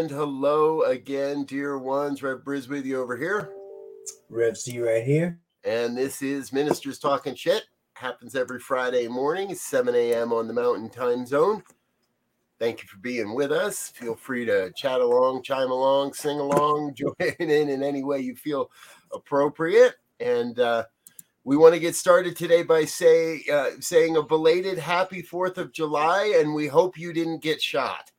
And hello again, dear ones. Rev Briz with you over here. Rev Z right here. And this is Ministers Talking Shit. Happens every Friday morning, 7 a.m. on the Mountain Time Zone. Thank you for being with us. Feel free to chat along, chime along, sing along, join in in any way you feel appropriate. And uh, we want to get started today by say uh, saying a belated Happy Fourth of July, and we hope you didn't get shot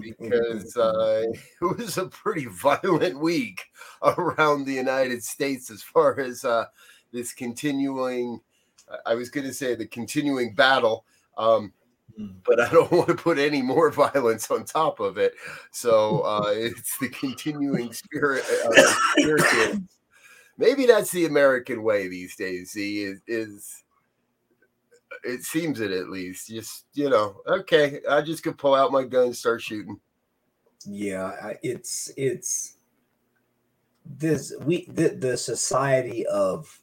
because uh, it was a pretty violent week around the United States as far as uh, this continuing. I was going to say the continuing battle, um, but I don't want to put any more violence on top of it. So uh, it's the continuing spirit. Uh, spirit Maybe that's the American way these days. Z is, is it seems it at least. Just you know, okay, I just could pull out my gun and start shooting. Yeah, it's it's this we the, the society of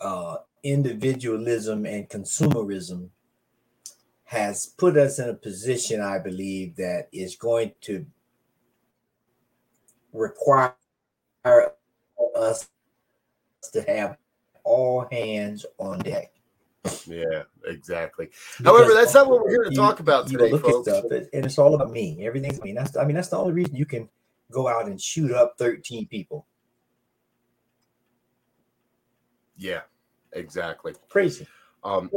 uh individualism and consumerism has put us in a position i believe that is going to require us to have all hands on deck yeah, exactly. Because However, that's not what we're here to you, talk about today, look folks. At stuff, and it's all about me. Everything's me. That's I mean, that's the only reason you can go out and shoot up 13 people. Yeah, exactly. Crazy. Um,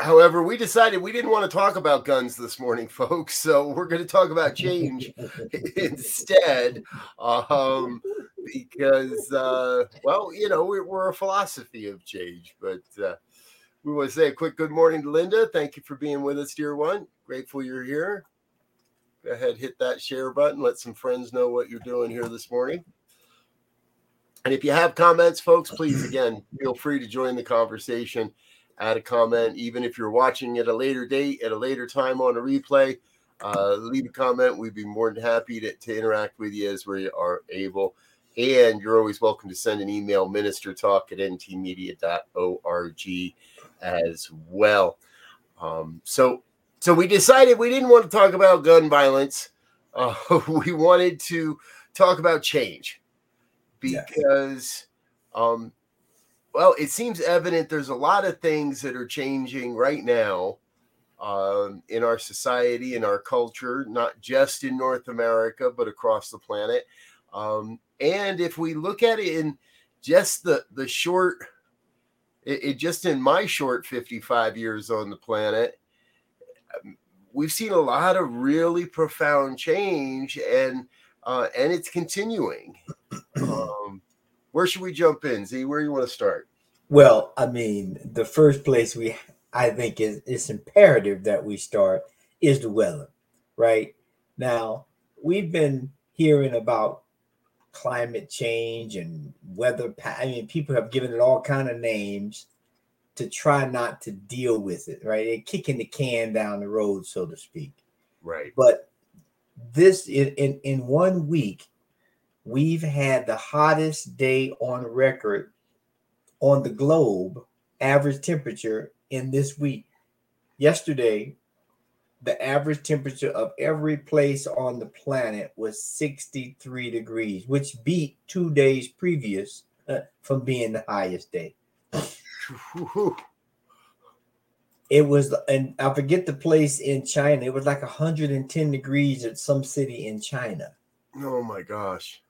however, we decided we didn't want to talk about guns this morning, folks. So we're going to talk about change instead. Um, because, uh, well, you know, we're, we're, a philosophy of change, but. Uh, we want to say a quick good morning to Linda. Thank you for being with us, dear one. Grateful you're here. Go ahead, hit that share button. Let some friends know what you're doing here this morning. And if you have comments, folks, please again feel free to join the conversation. Add a comment, even if you're watching at a later date, at a later time on a replay. Uh, leave a comment. We'd be more than happy to, to interact with you as we are able. And you're always welcome to send an email, ministertalk at ntmedia.org as well. Um, so, so we decided we didn't want to talk about gun violence. Uh, we wanted to talk about change because, yeah. um, well, it seems evident there's a lot of things that are changing right now um, in our society, in our culture, not just in North America, but across the planet. Um, and if we look at it in just the the short it, it just in my short 55 years on the planet, um, we've seen a lot of really profound change and uh, and it's continuing. Um, where should we jump in? Z, where do you want to start? Well, I mean, the first place we I think is it's imperative that we start is the weather, right? Now, we've been hearing about climate change and weather. I mean, people have given it all kind of names to try not to deal with it. Right, they're kicking the can down the road, so to speak. Right. But this in in, in one week, we've had the hottest day on record on the globe, average temperature in this week. Yesterday the average temperature of every place on the planet was 63 degrees, which beat two days previous uh, from being the highest day. it was, and I forget the place in China. It was like 110 degrees at some city in China. Oh my gosh.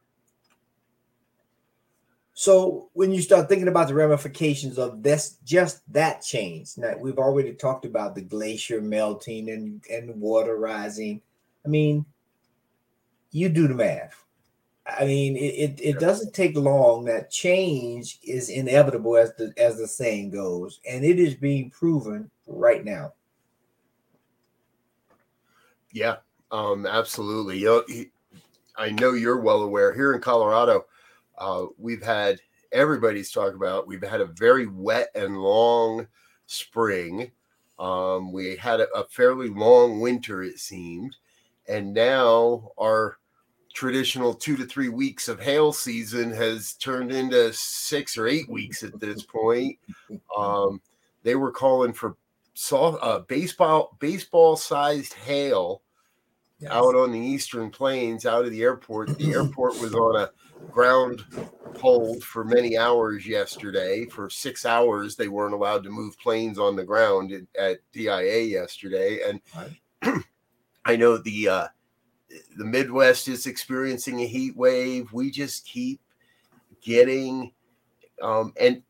So when you start thinking about the ramifications of this, just that change. Now we've already talked about the glacier melting and and water rising. I mean, you do the math. I mean, it, it, it doesn't take long. That change is inevitable, as the as the saying goes, and it is being proven right now. Yeah, um, absolutely. You know, I know you're well aware here in Colorado uh, we've had everybody's talking about. We've had a very wet and long spring. Um, we had a, a fairly long winter, it seemed, and now our traditional two to three weeks of hail season has turned into six or eight weeks at this point. Um, they were calling for soft, uh, baseball baseball sized hail yes. out on the eastern plains, out of the airport. The airport was on a ground hold for many hours yesterday. For six hours, they weren't allowed to move planes on the ground at, at DIA yesterday. And right. I know the uh, the Midwest is experiencing a heat wave. We just keep getting, um, and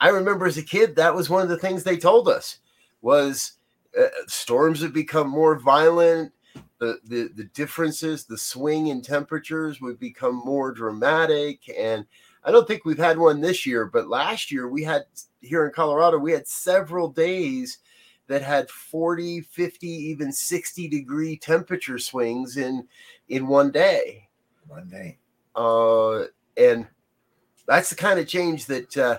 I remember as a kid that was one of the things they told us was uh, storms have become more violent the, the the differences, the swing in temperatures would become more dramatic. And I don't think we've had one this year, but last year we had here in Colorado, we had several days that had 40, 50, even 60 degree temperature swings in in one day. One day. Uh, and that's the kind of change that uh,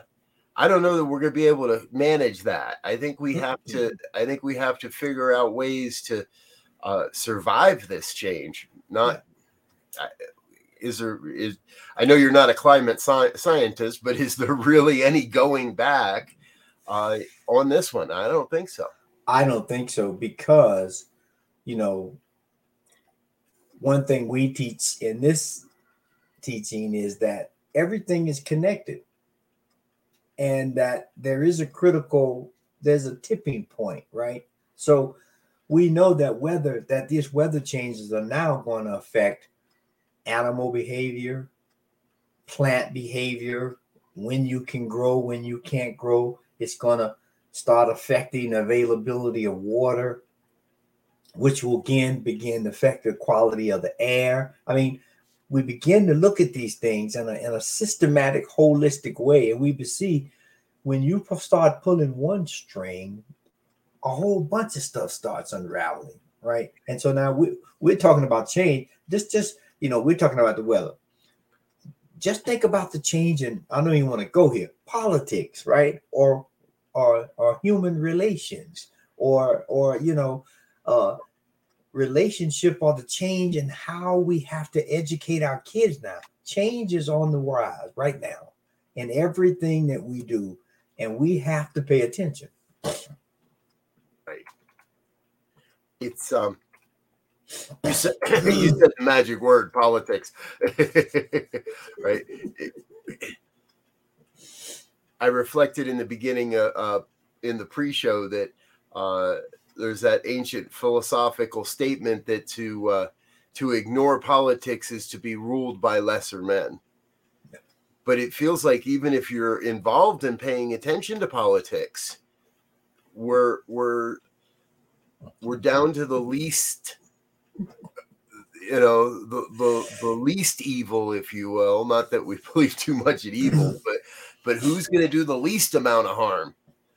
I don't know that we're going to be able to manage that. I think we have to. I think we have to figure out ways to uh, survive this change. Not yeah. is there is I know you're not a climate sci- scientist, but is there really any going back uh, on this one? I don't think so. I don't think so because you know one thing we teach in this teaching is that everything is connected and that there is a critical there's a tipping point right so we know that weather that these weather changes are now going to affect animal behavior plant behavior when you can grow when you can't grow. It's going to start affecting availability of water which will again begin to affect the quality of the air. I mean we begin to look at these things in a, in a systematic holistic way and we see when you start pulling one string a whole bunch of stuff starts unraveling, right? And so now we, we're talking about change. Just, just you know, we're talking about the weather. Just think about the change in. I don't even want to go here. Politics, right? Or, or, or human relations, or, or you know, uh, relationship or the change in how we have to educate our kids now. Change is on the rise right now in everything that we do, and we have to pay attention it's um you said, you said the magic word politics. Right? I reflected in the beginning uh, uh, in the pre-show that uh, there's that ancient philosophical statement that to uh, to ignore politics is to be ruled by lesser men. But it feels like even if you're involved in paying attention to politics we're we're we're down to the least you know the, the the least evil if you will. Not that we believe too much in evil but but who's going to do the least amount of harm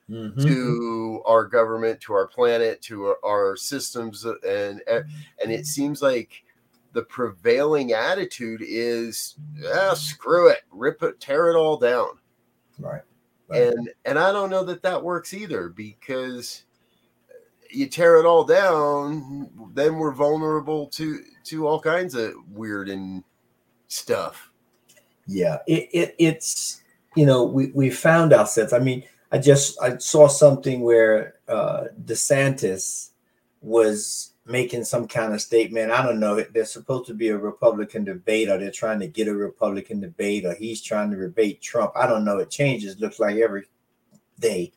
mm-hmm. to our government to our planet to our, our systems? And and it seems like the prevailing attitude is ah, screw it. Rip it tear it all down. Right. right. And and i don't know that that works either because you tear it all down, then we're vulnerable to to all kinds of weird and stuff. Yeah, it, it it's you know we we found ourselves. I mean, I just I saw something where uh DeSantis was making some kind of statement. I don't know. There's supposed to be a Republican debate, or they're trying to get a Republican debate, or he's trying to debate Trump. I don't know. It changes, looks like every day.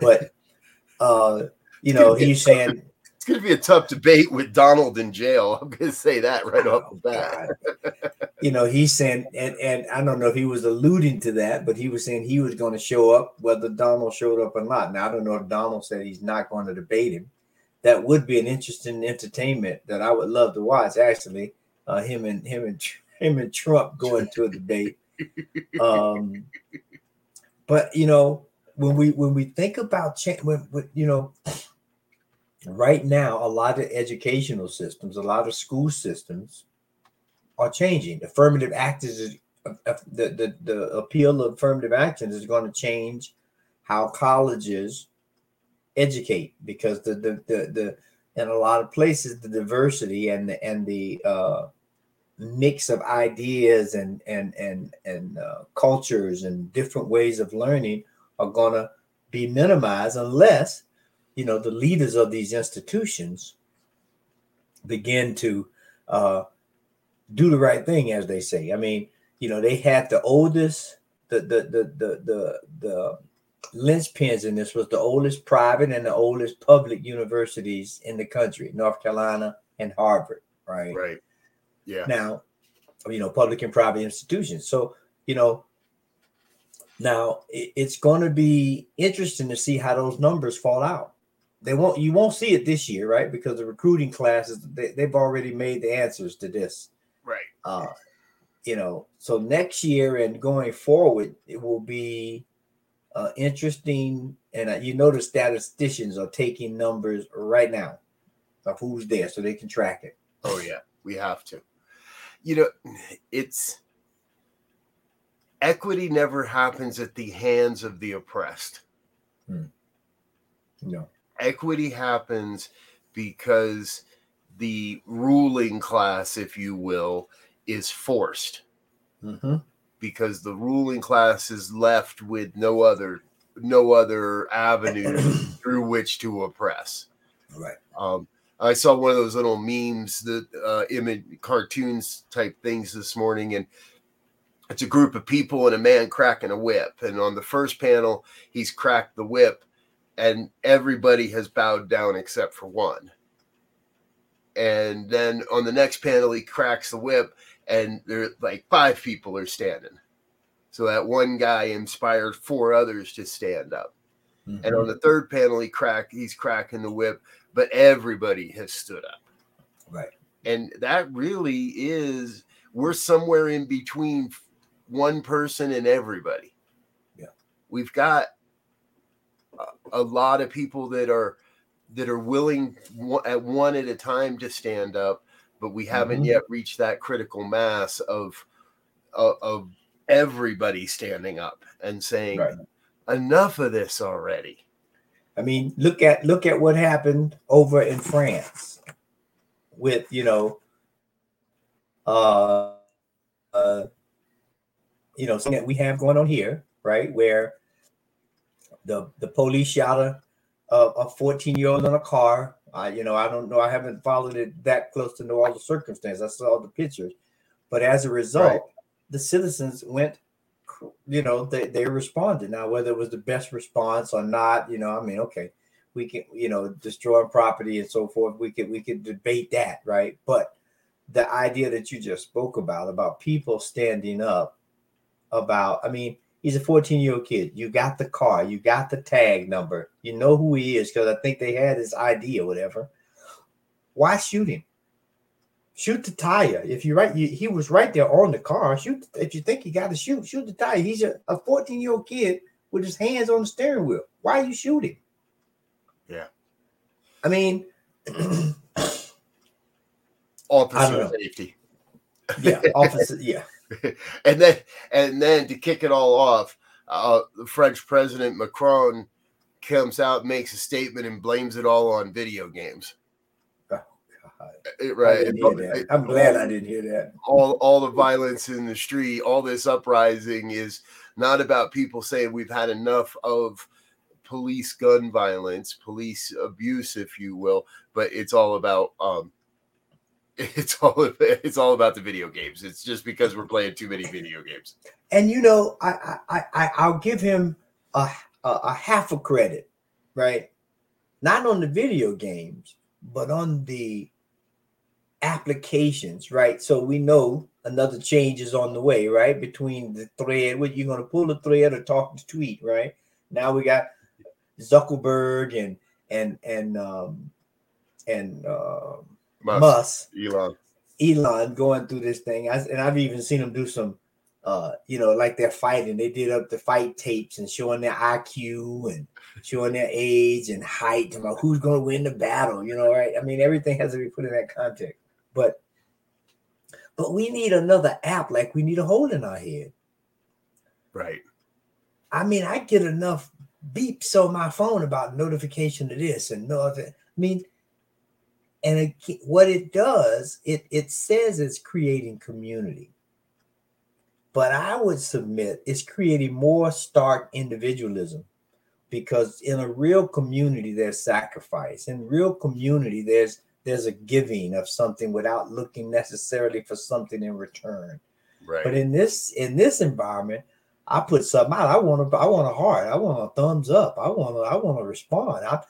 But uh, you know, he's saying it's going to be a tough debate with Donald in jail. I'm going to say that right off the bat. you know, he's saying, and and I don't know if he was alluding to that, but he was saying he was going to show up whether Donald showed up or not. Now I don't know if Donald said he's not going to debate him that would be an interesting entertainment that I would love to watch. Actually, uh, him and him and him and Trump going to a debate. Um, but you know, when we when we think about change, when, when you know, right now, a lot of educational systems, a lot of school systems are changing. Affirmative action is uh, uh, the, the the appeal of affirmative action is going to change how colleges educate because the the the, the in a lot of places the diversity and the and the uh, mix of ideas and and and and uh, cultures and different ways of learning are going to be minimized unless you know the leaders of these institutions begin to uh, do the right thing as they say i mean you know they had the oldest the the the the the, the linchpins in this was the oldest private and the oldest public universities in the country, North Carolina and Harvard, right? Right. Yeah. Now, you know, public and private institutions. So, you know, now it's going to be interesting to see how those numbers fall out. They won't, you won't see it this year, right? Because the recruiting classes, they, they've already made the answers to this. Right. Uh, you know, so next year and going forward, it will be uh, interesting, and uh, you know the statisticians are taking numbers right now of who's there, so they can track it. Oh yeah, we have to. You know, it's equity never happens at the hands of the oppressed. Hmm. No, equity happens because the ruling class, if you will, is forced. Mm-hmm because the ruling class is left with no other no other avenue through which to oppress. Right. Um, I saw one of those little memes that uh, image cartoons type things this morning, and it's a group of people and a man cracking a whip. And on the first panel, he's cracked the whip, and everybody has bowed down except for one. And then on the next panel, he cracks the whip, and there like five people are standing. So that one guy inspired four others to stand up. Mm-hmm. And on the third panel, he crack he's cracking the whip, but everybody has stood up. Right. And that really is we're somewhere in between one person and everybody. Yeah. We've got a, lot of people that are that are willing at one at a time to stand up but we haven't mm-hmm. yet reached that critical mass of, of, of everybody standing up and saying right. enough of this already. I mean, look at look at what happened over in France with you know, uh, uh, you know, something that we have going on here, right? Where the the police shot a a 14 year old in a car I, you know, I don't know. I haven't followed it that close to know all the circumstances. I saw the pictures, but as a result, right. the citizens went. You know, they they responded. Now, whether it was the best response or not, you know, I mean, okay, we can, you know, destroy property and so forth. We could we could debate that, right? But the idea that you just spoke about about people standing up about, I mean, He's a 14 year old kid. You got the car, you got the tag number, you know who he is because I think they had his ID or whatever. Why shoot him? Shoot the tire. If you right, you, he was right there on the car. Shoot if you think you got to shoot. Shoot the tire. He's a 14 year old kid with his hands on the steering wheel. Why are you shooting? Yeah. I mean, officer safety. Yeah, officer. Yeah. and then and then to kick it all off, uh, the French President Macron comes out, makes a statement, and blames it all on video games. Oh, Right. I'm glad I didn't hear that. All all the violence in the street, all this uprising is not about people saying we've had enough of police gun violence, police abuse, if you will, but it's all about um, it's all it's all about the video games. It's just because we're playing too many video games. And you know, I I, I I'll give him a, a, a half a credit, right? Not on the video games, but on the applications, right? So we know another change is on the way, right? Between the thread, what you're gonna pull the thread or talk to tweet, right? Now we got Zuckerberg and and and um and uh, Musk, Elon, Elon going through this thing. I, and I've even seen them do some, uh, you know, like they're fighting. They did up the fight tapes and showing their IQ and showing their age and height about who's going to win the battle. You know, right? I mean, everything has to be put in that context. But, but we need another app like we need a hole in our head. Right. I mean, I get enough beeps on my phone about notification of this and no other. I mean, and it, what it does, it it says it's creating community. But I would submit it's creating more stark individualism because in a real community there's sacrifice. In real community there's there's a giving of something without looking necessarily for something in return. Right. But in this in this environment, I put something out. I want a, I want a heart. I want a thumbs up. I want to. I want to respond. I.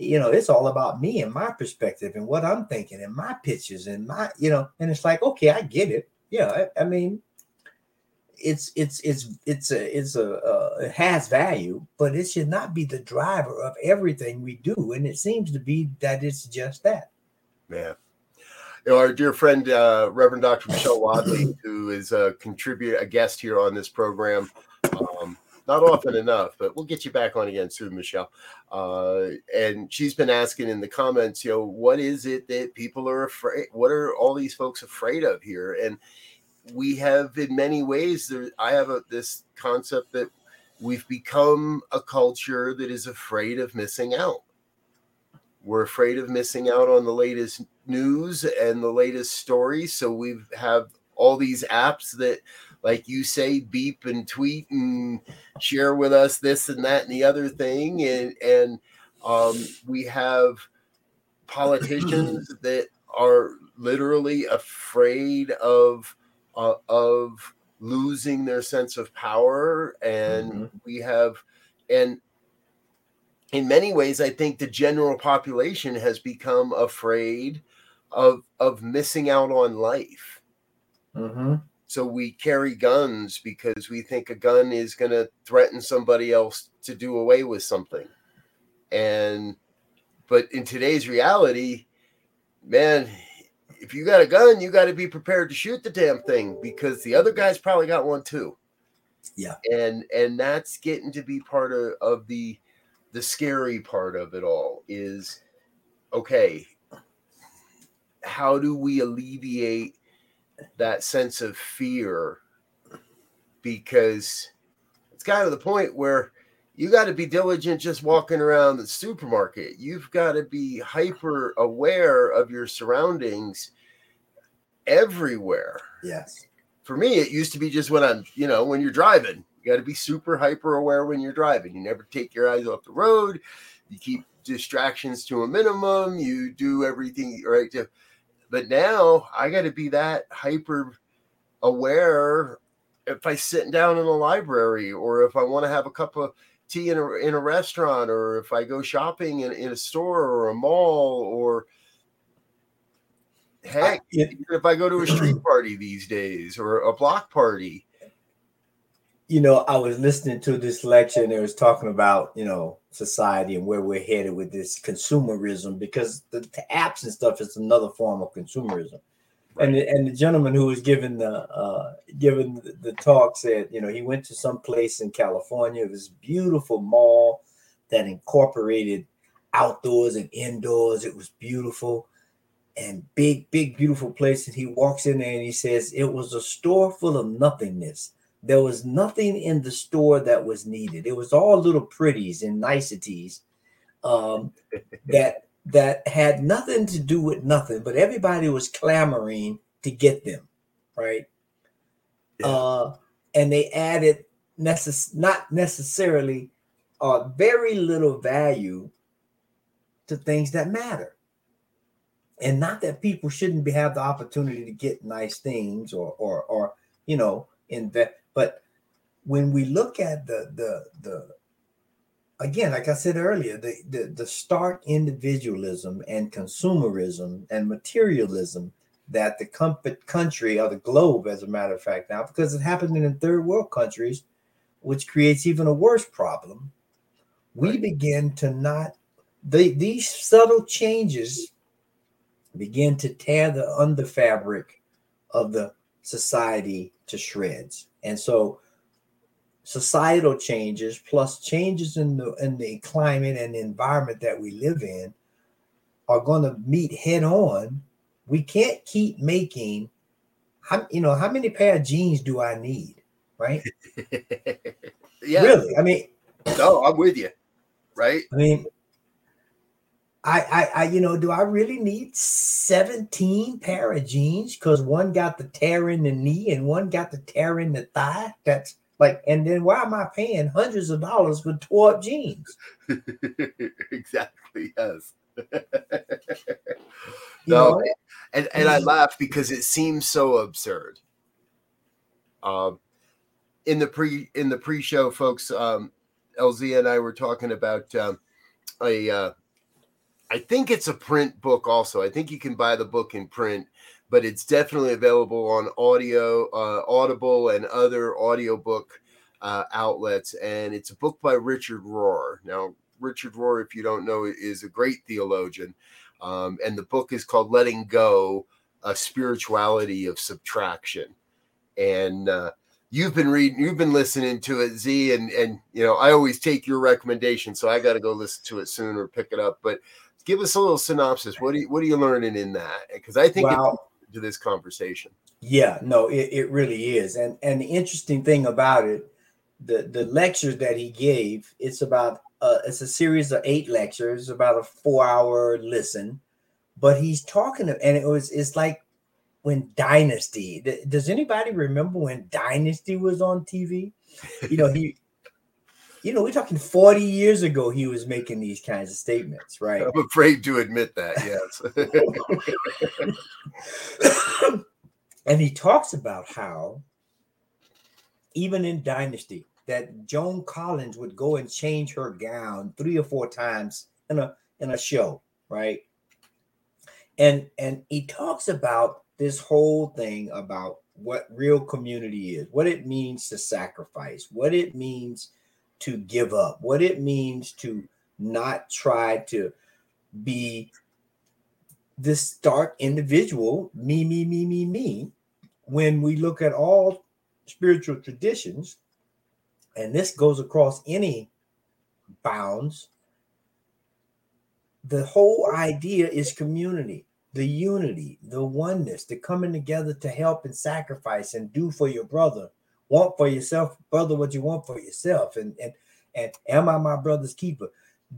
You know, it's all about me and my perspective and what I'm thinking and my pictures and my. You know, and it's like, okay, I get it. Yeah, I, I mean, it's it's it's it's a it's a uh, it has value, but it should not be the driver of everything we do. And it seems to be that it's just that. Yeah you know, our dear friend uh, Reverend Dr. Michelle Wadley, who is a contributor, a guest here on this program. Not often enough, but we'll get you back on again soon, Michelle. Uh, and she's been asking in the comments, you know, what is it that people are afraid? What are all these folks afraid of here? And we have, in many ways, there. I have a, this concept that we've become a culture that is afraid of missing out. We're afraid of missing out on the latest news and the latest stories. So we have all these apps that, like you say, beep and tweet and share with us this and that and the other thing. And and um, we have politicians that are literally afraid of uh, of losing their sense of power and mm-hmm. we have and in many ways, I think the general population has become afraid of of missing out on life. Mm-hmm. So we carry guns because we think a gun is going to threaten somebody else to do away with something. And but in today's reality, man, if you got a gun, you got to be prepared to shoot the damn thing because the other guy's probably got one too. Yeah. And and that's getting to be part of, of the the scary part of it all is okay, how do we alleviate that sense of fear? Because it's kind of the point where you got to be diligent just walking around the supermarket. You've got to be hyper aware of your surroundings everywhere. Yes. For me, it used to be just when I'm, you know, when you're driving, you got to be super hyper aware when you're driving. You never take your eyes off the road. You keep distractions to a minimum. You do everything right. To, but now I got to be that hyper aware if I sit down in a library or if I want to have a cup of tea in a, in a restaurant or if I go shopping in, in a store or a mall or heck, I, if I go to a street party these days or a block party, you know, I was listening to this lecture and it was talking about, you know, society and where we're headed with this consumerism because the, the apps and stuff is another form of consumerism. Right. And the, and the gentleman who was giving the uh, giving the, the talk said, you know, he went to some place in California. Was beautiful mall that incorporated outdoors and indoors. It was beautiful and big, big, beautiful place. And he walks in there and he says, it was a store full of nothingness there was nothing in the store that was needed. It was all little pretties and niceties um, that that had nothing to do with nothing, but everybody was clamoring to get them, right? Yeah. Uh, and they added necess- not necessarily uh, very little value to things that matter. And not that people shouldn't be have the opportunity to get nice things or or or you know invest, but when we look at the the the again, like I said earlier, the the, the stark individualism and consumerism and materialism that the comfort country or the globe, as a matter of fact, now because it's happening in third world countries, which creates even a worse problem. We right. begin to not the, these subtle changes begin to tear the under fabric of the society to shreds. And so societal changes plus changes in the in the climate and the environment that we live in are going to meet head on. We can't keep making how you know how many pair of jeans do I need, right? yeah. Really? I mean, no, I'm with you. Right? I mean, I, I, I, you know, do I really need 17 pair of jeans? Because one got the tear in the knee and one got the tear in the thigh. That's like, and then why am I paying hundreds of dollars for tore up jeans? exactly. Yes. no, and and I laugh because it seems so absurd. Um, in the pre in the pre-show, folks, um, LZ and I were talking about um, a uh, I think it's a print book also. I think you can buy the book in print, but it's definitely available on audio, uh, Audible, and other audiobook uh, outlets. And it's a book by Richard Rohr. Now, Richard Rohr, if you don't know, is a great theologian. Um, and the book is called Letting Go A Spirituality of Subtraction. And uh, you've been reading, you've been listening to it, Z, and and you know I always take your recommendation, so I got to go listen to it soon or pick it up. But give us a little synopsis. What are you what are you learning in that? Because I think to this conversation. Yeah, no, it, it really is. And and the interesting thing about it, the the lectures that he gave, it's about uh, it's a series of eight lectures, about a four hour listen. But he's talking, to, and it was it's like when Dynasty. Does anybody remember when Dynasty was on TV? You know, he you know, we're talking 40 years ago, he was making these kinds of statements, right? I'm afraid to admit that, yes. and he talks about how, even in Dynasty, that Joan Collins would go and change her gown three or four times in a in a show, right? And and he talks about this whole thing about what real community is, what it means to sacrifice, what it means to give up, what it means to not try to be this stark individual, me, me, me, me, me. When we look at all spiritual traditions, and this goes across any bounds, the whole idea is community, the unity, the oneness, the coming together to help and sacrifice and do for your brother want for yourself, brother, what you want for yourself. And and and am I my brother's keeper?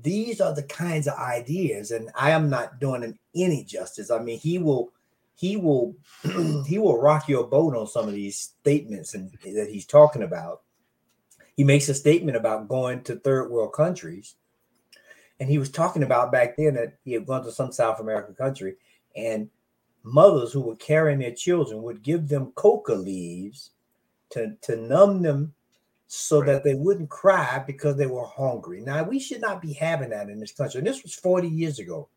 These are the kinds of ideas, and I am not doing him any justice. I mean, he will he will he will rock your boat on some of these statements and that he's talking about. He makes a statement about going to third world countries. And he was talking about back then that he had gone to some South American country and mothers who were carrying their children would give them coca leaves to, to numb them so right. that they wouldn't cry because they were hungry. Now, we should not be having that in this country. And this was 40 years ago.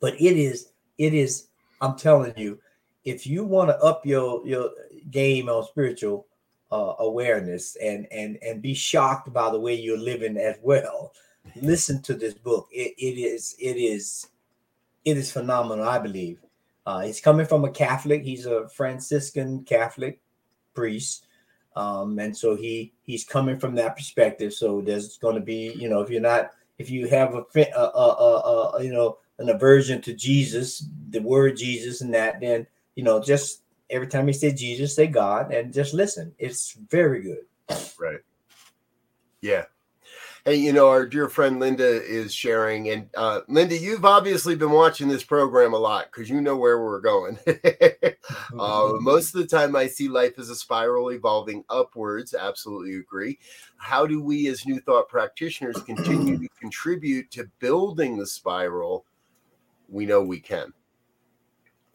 But it is, it is, I'm telling you, if you want to up your, your game on spiritual uh, awareness and, and, and be shocked by the way you're living as well, listen to this book. It, it is, it is, it is phenomenal, I believe. Uh, he's coming from a Catholic. He's a Franciscan Catholic priest, um, and so he he's coming from that perspective. So there's going to be, you know, if you're not, if you have a, a, a, a, you know, an aversion to Jesus, the word Jesus, and that, then you know, just every time he say Jesus, say God, and just listen. It's very good. Right. Yeah. Hey, you know, our dear friend Linda is sharing. And uh, Linda, you've obviously been watching this program a lot because you know where we're going. uh, most of the time, I see life as a spiral evolving upwards. Absolutely agree. How do we, as New Thought practitioners, continue to contribute to building the spiral? We know we can.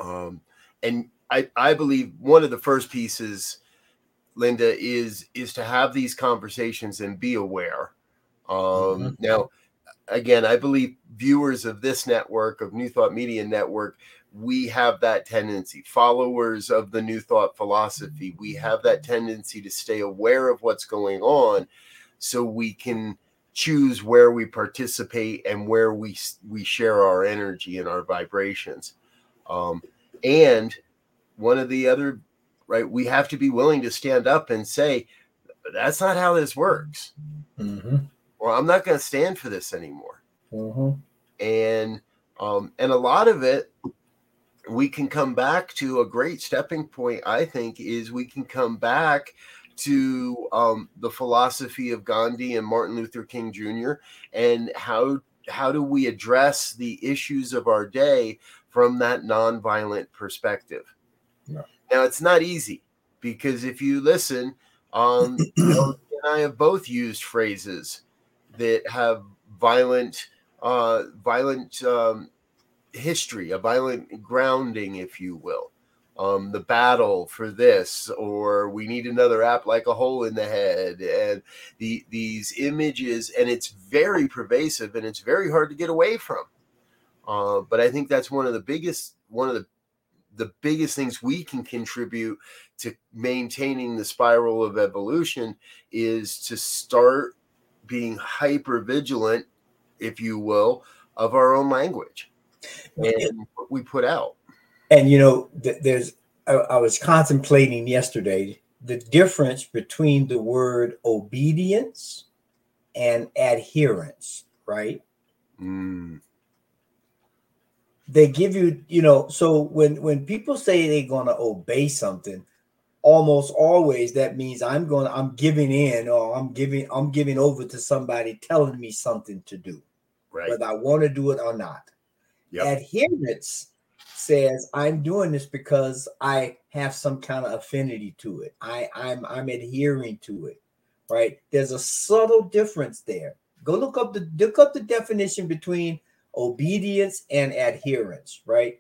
Um, and I, I believe one of the first pieces, Linda, is is to have these conversations and be aware um, mm-hmm. Now, again, I believe viewers of this network, of New Thought Media Network, we have that tendency. Followers of the New Thought philosophy, we have that tendency to stay aware of what's going on so we can choose where we participate and where we we share our energy and our vibrations um, and one of the other right we have to be willing to stand up and say that's not how this works mm-hmm or I'm not going to stand for this anymore. Mm-hmm. And um, and a lot of it, we can come back to a great stepping point. I think is we can come back to um, the philosophy of Gandhi and Martin Luther King Jr. and how how do we address the issues of our day from that nonviolent perspective? No. Now it's not easy because if you listen, um, and I have both used phrases that have violent, uh, violent um, history, a violent grounding, if you will. Um, the battle for this, or we need another app like a hole in the head, and the these images, and it's very pervasive and it's very hard to get away from. Uh, but I think that's one of the biggest one of the the biggest things we can contribute to maintaining the spiral of evolution is to start being hyper vigilant, if you will, of our own language and what we put out. And you know, there's I, I was contemplating yesterday the difference between the word obedience and adherence, right? Mm. They give you, you know, so when when people say they're going to obey something, almost always that means I'm going I'm giving in or I'm giving I'm giving over to somebody telling me something to do. Right. Whether I want to do it or not. Yep. Adherence says I'm doing this because I have some kind of affinity to it. I I'm I'm adhering to it. Right? There's a subtle difference there. Go look up the look up the definition between obedience and adherence, right?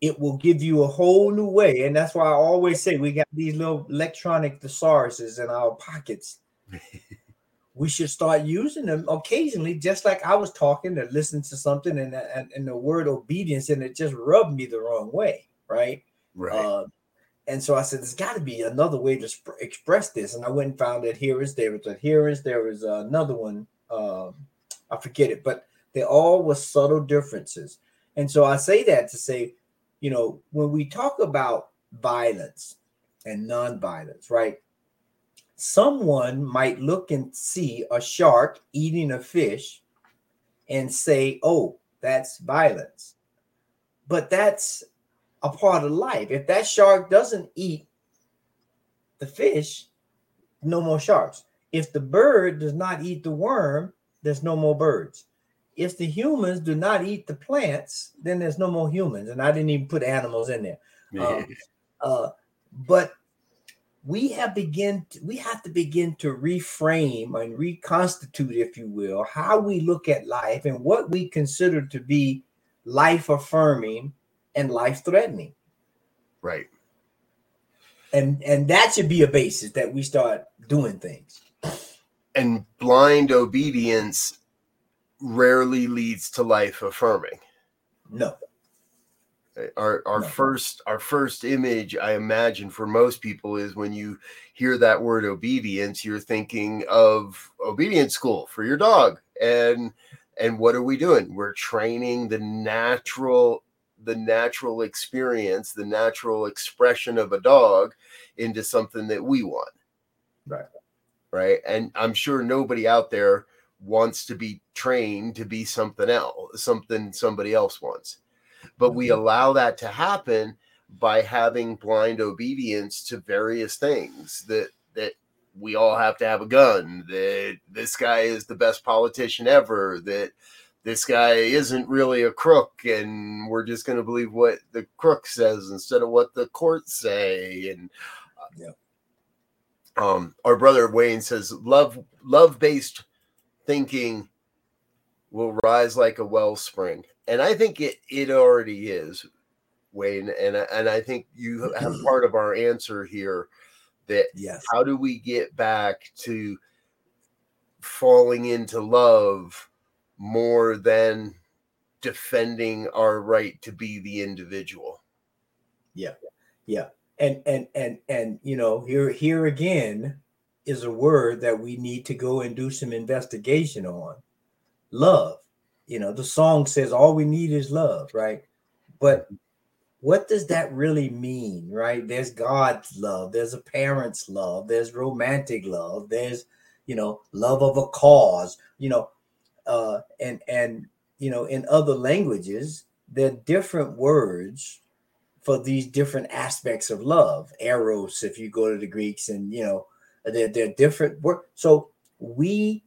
It will give you a whole new way. And that's why I always say we got these little electronic thesauruses in our pockets. we should start using them occasionally, just like I was talking or listening to something and, and, and the word obedience, and it just rubbed me the wrong way. Right. Right. Uh, and so I said, there's got to be another way to sp- express this. And I went and found adherence. There was adherence. There was another one. Um, I forget it, but they all were subtle differences. And so I say that to say you know, when we talk about violence and nonviolence, right? Someone might look and see a shark eating a fish and say, oh, that's violence. But that's a part of life. If that shark doesn't eat the fish, no more sharks. If the bird does not eat the worm, there's no more birds if the humans do not eat the plants, then there's no more humans. And I didn't even put animals in there. Yeah. Um, uh, but we have begin to, we have to begin to reframe and reconstitute, if you will, how we look at life and what we consider to be life affirming and life threatening. Right. And and that should be a basis that we start doing things. And blind obedience rarely leads to life affirming. No. Our our no. first our first image, I imagine, for most people is when you hear that word obedience, you're thinking of obedience school for your dog. And and what are we doing? We're training the natural the natural experience, the natural expression of a dog into something that we want. Right. Right. And I'm sure nobody out there wants to be trained to be something else, something somebody else wants. But we mm-hmm. allow that to happen by having blind obedience to various things that that we all have to have a gun, that this guy is the best politician ever, that this guy isn't really a crook, and we're just going to believe what the crook says instead of what the courts say. And Yeah. um, our brother Wayne says, love love based thinking will rise like a wellspring, and I think it it already is, Wayne, and I- and I think you have part of our answer here that Yes. how do we get back to falling into love more than defending our right to be the individual Yeah. Yeah. And and and and you know, here here again is a word that we need to go and do some investigation on. Love. You know, the song says all we need is love, right? But what does that really mean, right? There's God's love, there's a parent's love, there's romantic love, there's you know, love of a cause, you know, uh and and you know, in other languages, there are different words for these different aspects of love. Eros, if you go to the Greeks, and you know, Uh, they're, they're different words. So we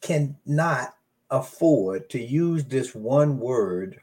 cannot afford to use this one word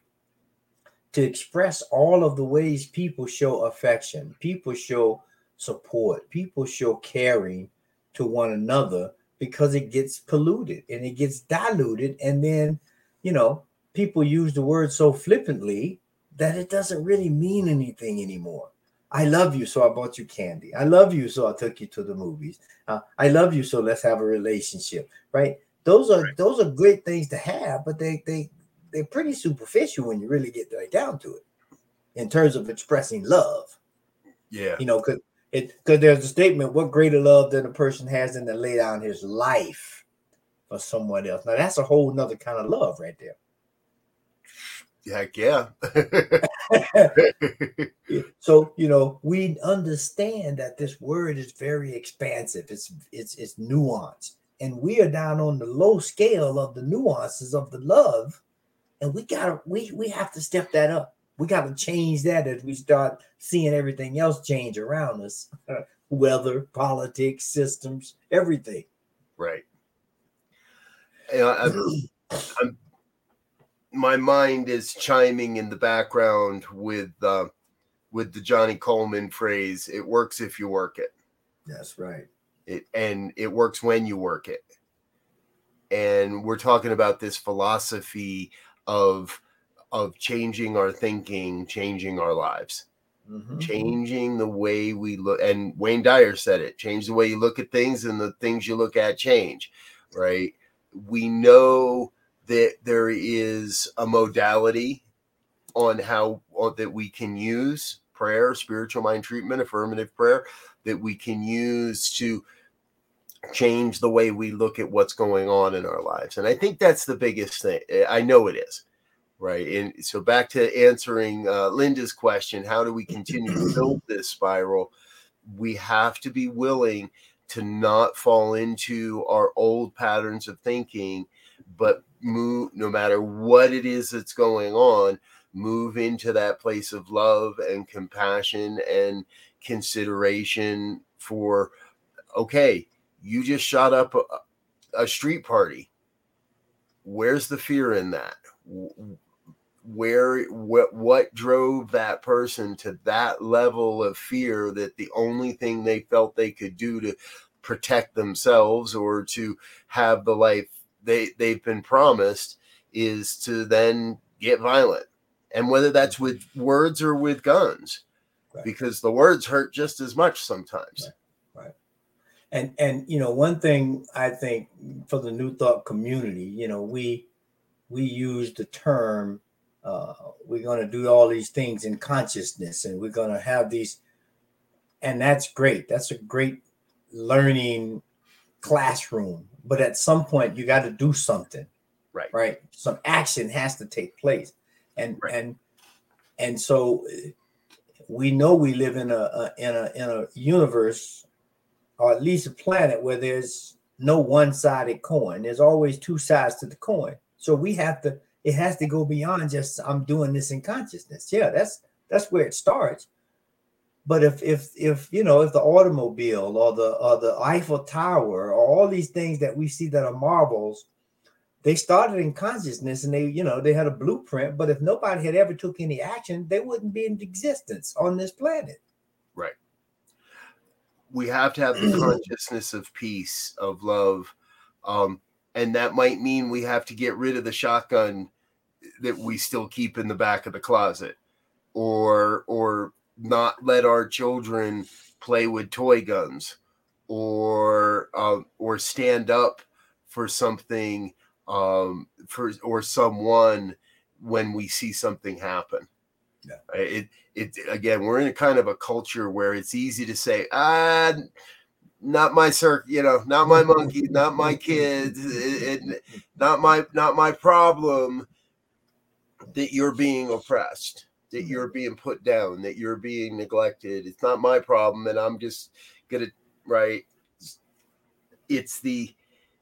to express all of the ways people show affection, people show support, people show caring to one another because it gets polluted and it gets diluted. And then, you know, people use the word so flippantly that it doesn't really mean anything anymore. I love you, so I bought you candy. I love you, so I took you to the movies. Uh, I love you, so let's have a relationship. Right? Those are Right. those are great things to have, but they they they're pretty superficial when you really get right down to it, in terms of expressing love. yeah You know, because it because there's a statement: "What greater love than a person has than to lay down his life for someone else?" Now that's a whole nother kind of love right there. Heck yeah. So you know we understand that this word is very expansive. It's it's it's nuance. And we are down on the low scale of the nuances of the love. And we gotta we we have to step that up. We gotta change that as we start seeing everything else change around us. Weather politics systems everything. Right. You know, I'm- I'm- my mind is chiming in the background with uh, with the Johnnie Colemon phrase "It works if you work it." that's right it and it works when you work it and we're talking about this philosophy of of changing our thinking changing our lives Mhm. changing the way we look and wayne dyer said it change the way you look at things and the things you look at change right we know that there is a modality on how on, that we can use prayer spiritual mind treatment affirmative prayer that we can use to change the way we look at what's going on in our lives. And i think that's the biggest thing. I know it is right? And so back to answering uh, linda's question how do we continue to build this spiral? We have to be willing to not fall into our old patterns of thinking but move no matter what it is that's going on move into that place of love and compassion and consideration for okay you just shot up a, a street party. Where's the fear in that? Where what what drove that person to that level of fear that the only thing they felt they could do to protect themselves or to have the life they they've been promised is to then get violent and whether that's with words or with guns Right. because the words hurt just as much sometimes Right. and and you know one thing i think for the new thought community you know we we use the term uh we're going to do all these things in consciousness and we're going to have these and that's great that's a great learning classroom but at some point you got to do something. Right. Right? Some action has to take place. And Right. and and so we know we live in a, a in a in a universe or at least a planet where there's no one-sided coin. There's always two sides to the coin. So we have to it has to go beyond just i'm doing this in consciousness. Yeah that's that's where it starts But if if if you know if the automobile or the or the Eiffel Tower or all these things that we see that are marvels, they started in consciousness and they you know they had a blueprint. But if nobody had ever took any action, they wouldn't be in existence on this planet. Right. We have to have the consciousness of peace, of love, um, and that might mean we have to get rid of the shotgun that we still keep in the back of the closet, or or not let our children play with toy guns or uh, or stand up for something um, for or someone when we see something happen. Yeah. It it again, we're in a kind of a culture where it's easy to say, ah, not my circ, you know, not my monkey, not my kids, it, it, not my not my problem that you're being oppressed that mm-hmm. you're being put down, that you're being neglected. It's not my problem, and I'm just gonna right. It's the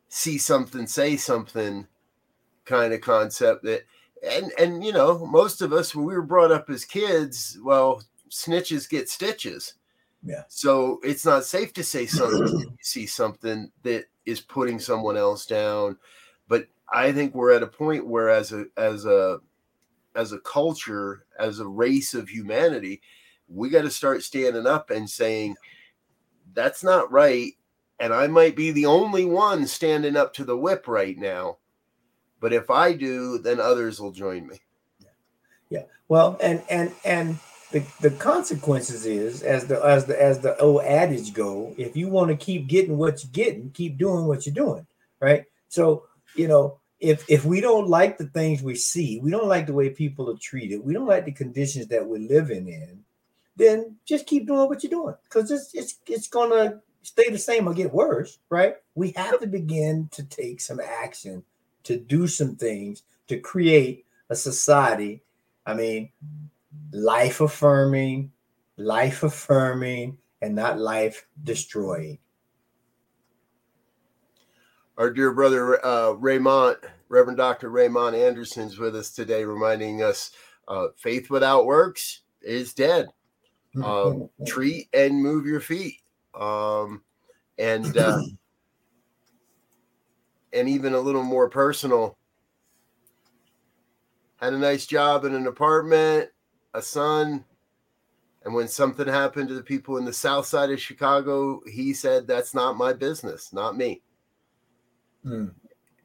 see something, say something kind of concept that, and and you know, most of us when we were brought up as kids, well, snitches get stitches. Yeah. So it's not safe to say something. you see something that is putting someone else down, but I think we're at a point where, as a as a as a culture, as a race of humanity, we got to start standing up and saying, that's not right. And I might be the only one standing up to the whip right now. But if I do, then others will join me. Yeah. Well, and, and, and, the, the consequences is as the as the as the old adage go if you want to keep getting what you're getting keep doing what you're doing right so you know if if we don't like the things we see, we don't like the way people are treated, we don't like the conditions that we're living in, then just keep doing what you're doing because it's it's it's gonna stay the same or get worse, right? We have to begin to take some action to do some things to create a society. I mean, life affirming, life affirming, and not life destroying our dear brother uh, Raymond, Reverend Dr. Raymond Anderson's with us today, reminding us uh, faith without works is dead. Um, treat and move your feet. Um, and uh, and even a little more personal. Had a nice job in an apartment, a son, and when something happened to the people in the south side of Chicago, he said, That's not my business, not me mm.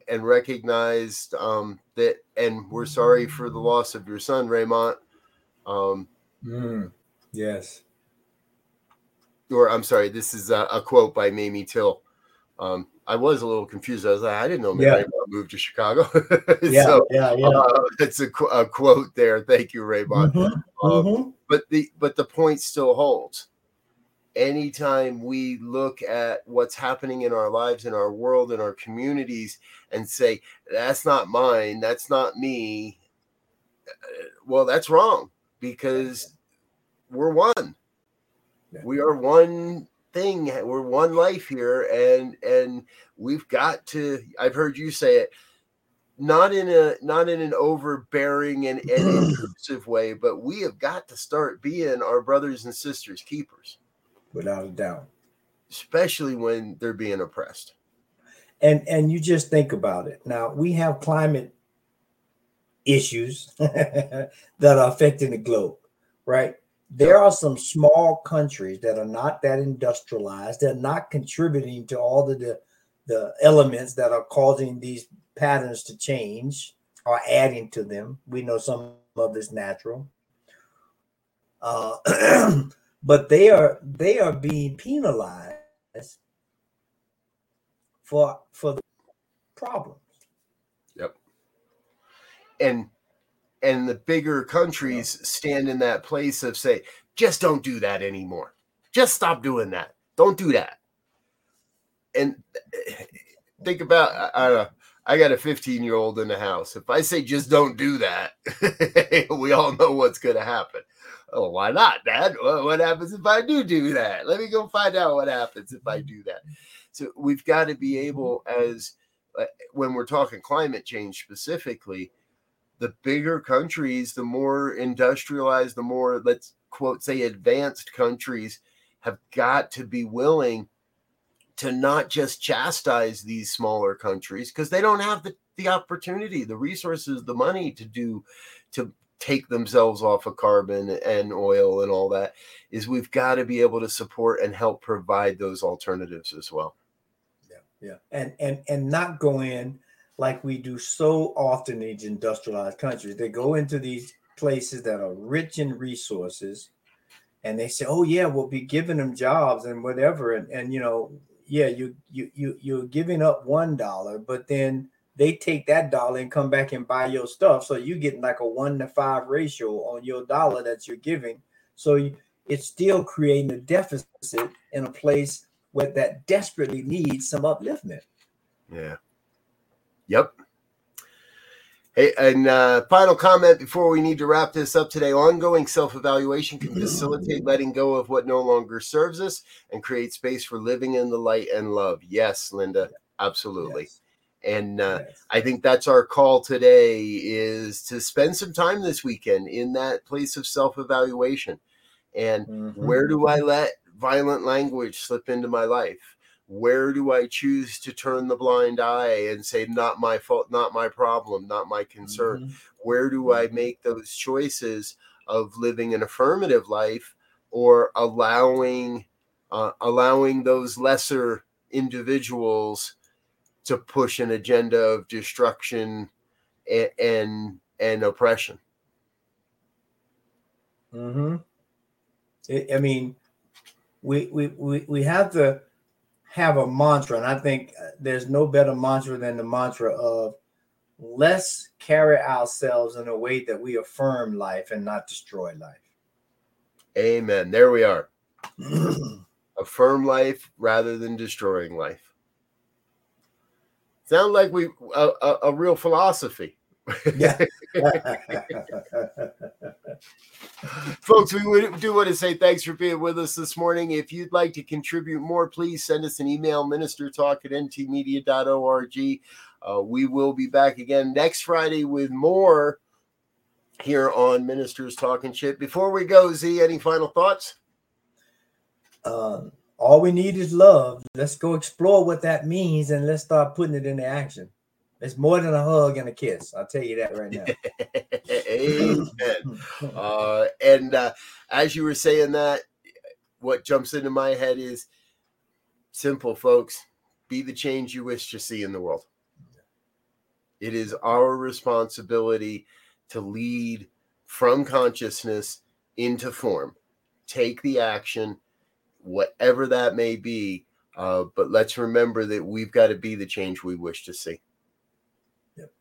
and recognized um, that, and we're sorry for the loss of your son, Raymond. Um, mm. Yes. Or I'm sorry, this is a, a quote by Mamie Till. Um, I was a little confused. I was like, I didn't know yeah. Raymond moved to Chicago. yeah, so, yeah, yeah. Uh, it's a, a, quote there. Thank you, Raymond. Mm-hmm. Um, mm-hmm. But the but the point still holds anytime we look at what's happening in our lives, in our world, in our communities, and say, that's not mine, that's not me, well, that's wrong because we're one. We are one thing. We're one life here, and and we've got to. I've heard you say it, not in a not in an overbearing and, and intrusive way, but we have got to start being our brothers and sisters keepers without a doubt. Especially when they're being oppressed. And and you just think about it. Now we have climate issues that are affecting the globe, right? There are some small countries that are not that industrialized, they're not contributing to all of the, the elements that are causing these patterns to change or adding to them. We know some of it's natural. Uh, but they are they are being penalized for for the problems. Yep. And and the bigger countries stand in that place of say, just don't do that anymore. Just stop doing that. Don't do that. And eh, think about I don't know. I got a 15 year old in the house. If I say just don't do that, we all know what's going to happen. Oh, why not, Dad? What happens if I do do that? Let me go find out what happens if I do that. So we've got to be able, as uh, when we're talking climate change specifically, the bigger countries, the more industrialized, the more let's quote say advanced countries have got to be willing to not just chastise these smaller countries because they don't have the, the opportunity the resources the money to do to take themselves off of carbon and oil and all that is we've got to be able to support and help provide those alternatives as well. Yeah yeah. And and and not go in like we do so often in these industrialized countries. They go into these places that are rich in resources and they say oh yeah we'll be giving them jobs and whatever and and you know yeah you you you you're giving up one dollar but then they take that dollar and come back and buy your stuff. So you're getting like a one to five ratio on your dollar that you're giving. So it's still creating a deficit in a place where that desperately needs some upliftment. Yeah. Yep. Hey, and uh, final comment before we need to wrap this up today. Ongoing self evaluation can facilitate letting go of what no longer serves us and create space for living in the light and love. Yes, Linda, absolutely. Yes and uh, yes. i think that's our call today is to spend some time this weekend in that place of self-evaluation and mm-hmm. where do i let violent language slip into my life where do i choose to turn the blind eye and say not my fault not my problem not my concern mm-hmm. where do i mm-hmm. make those choices of living an affirmative life or allowing uh, allowing those lesser individuals to push an agenda of destruction and and, and oppression. Hmm. I mean, we, we we we have to have a mantra, and I think uh, there's no better mantra than the mantra of let's carry ourselves in a way that we affirm life and not destroy life. Amen. There we are. affirm life rather than destroying life. Sound like we a, a, a real philosophy. Yeah. Folks, we would do want to say thanks for being with us this morning. If you'd like to contribute more, please send us an email, ministertalk at ntmedia.org. Uh, we will be back again next Friday with more here on Ministers Talking Shit. Before we go, Z, any final thoughts? Um, all we need is love. Let's go explore what that means and let's start putting it into action. It's more than a hug and a kiss. I'll tell you that right now. Amen. uh, and uh, as you were saying that, what jumps into my head is simple, folks. Be the change you wish to see in the world. It is our responsibility to lead from consciousness into form. Take the action whatever that may be. Uh, but let's remember that we've got to be the change we wish to see. Yep.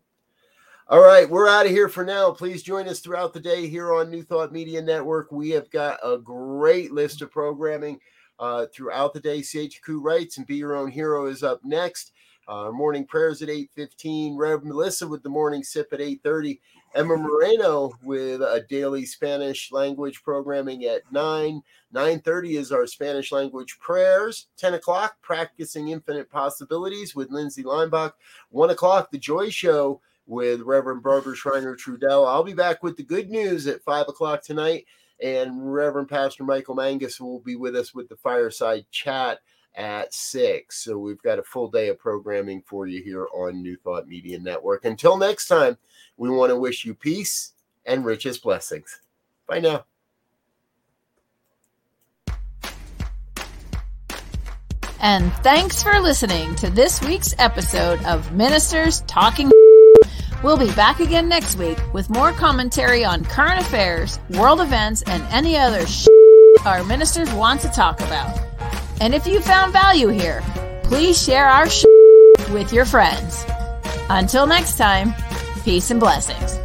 All right, we're out of here for now. Please join us throughout the day here on New Thought Media Network. We have got a great list of programming uh, throughout the day. CHQ Writes and Be Your Own Hero is up next. Uh, morning prayers at 8.15. Rev Melissa with the morning sip at 8.30. Emma Moreno with a daily Spanish language programming at 9. 9.30 is our Spanish language prayers. 10 o'clock, Practicing Infinite Possibilities with Lindsay Linebuck. 1 o'clock, The Joy Show with Reverend Barbara Schreiner Trudell. I'll be back with the good news at 5 o'clock tonight. And Reverend Pastor Michael Mangus will be with us with the fireside chat at six. So we've got a full day of programming for you here on New Thought Media Network. Until next time, we want to wish you peace and richest blessings. Bye now. And thanks for listening to this week's episode of Ministers Talking. We'll be back again next week with more commentary on current affairs, world events, and any other our ministers want to talk about. And if you found value here, please share our with your friends. Until next time, Peace and blessings.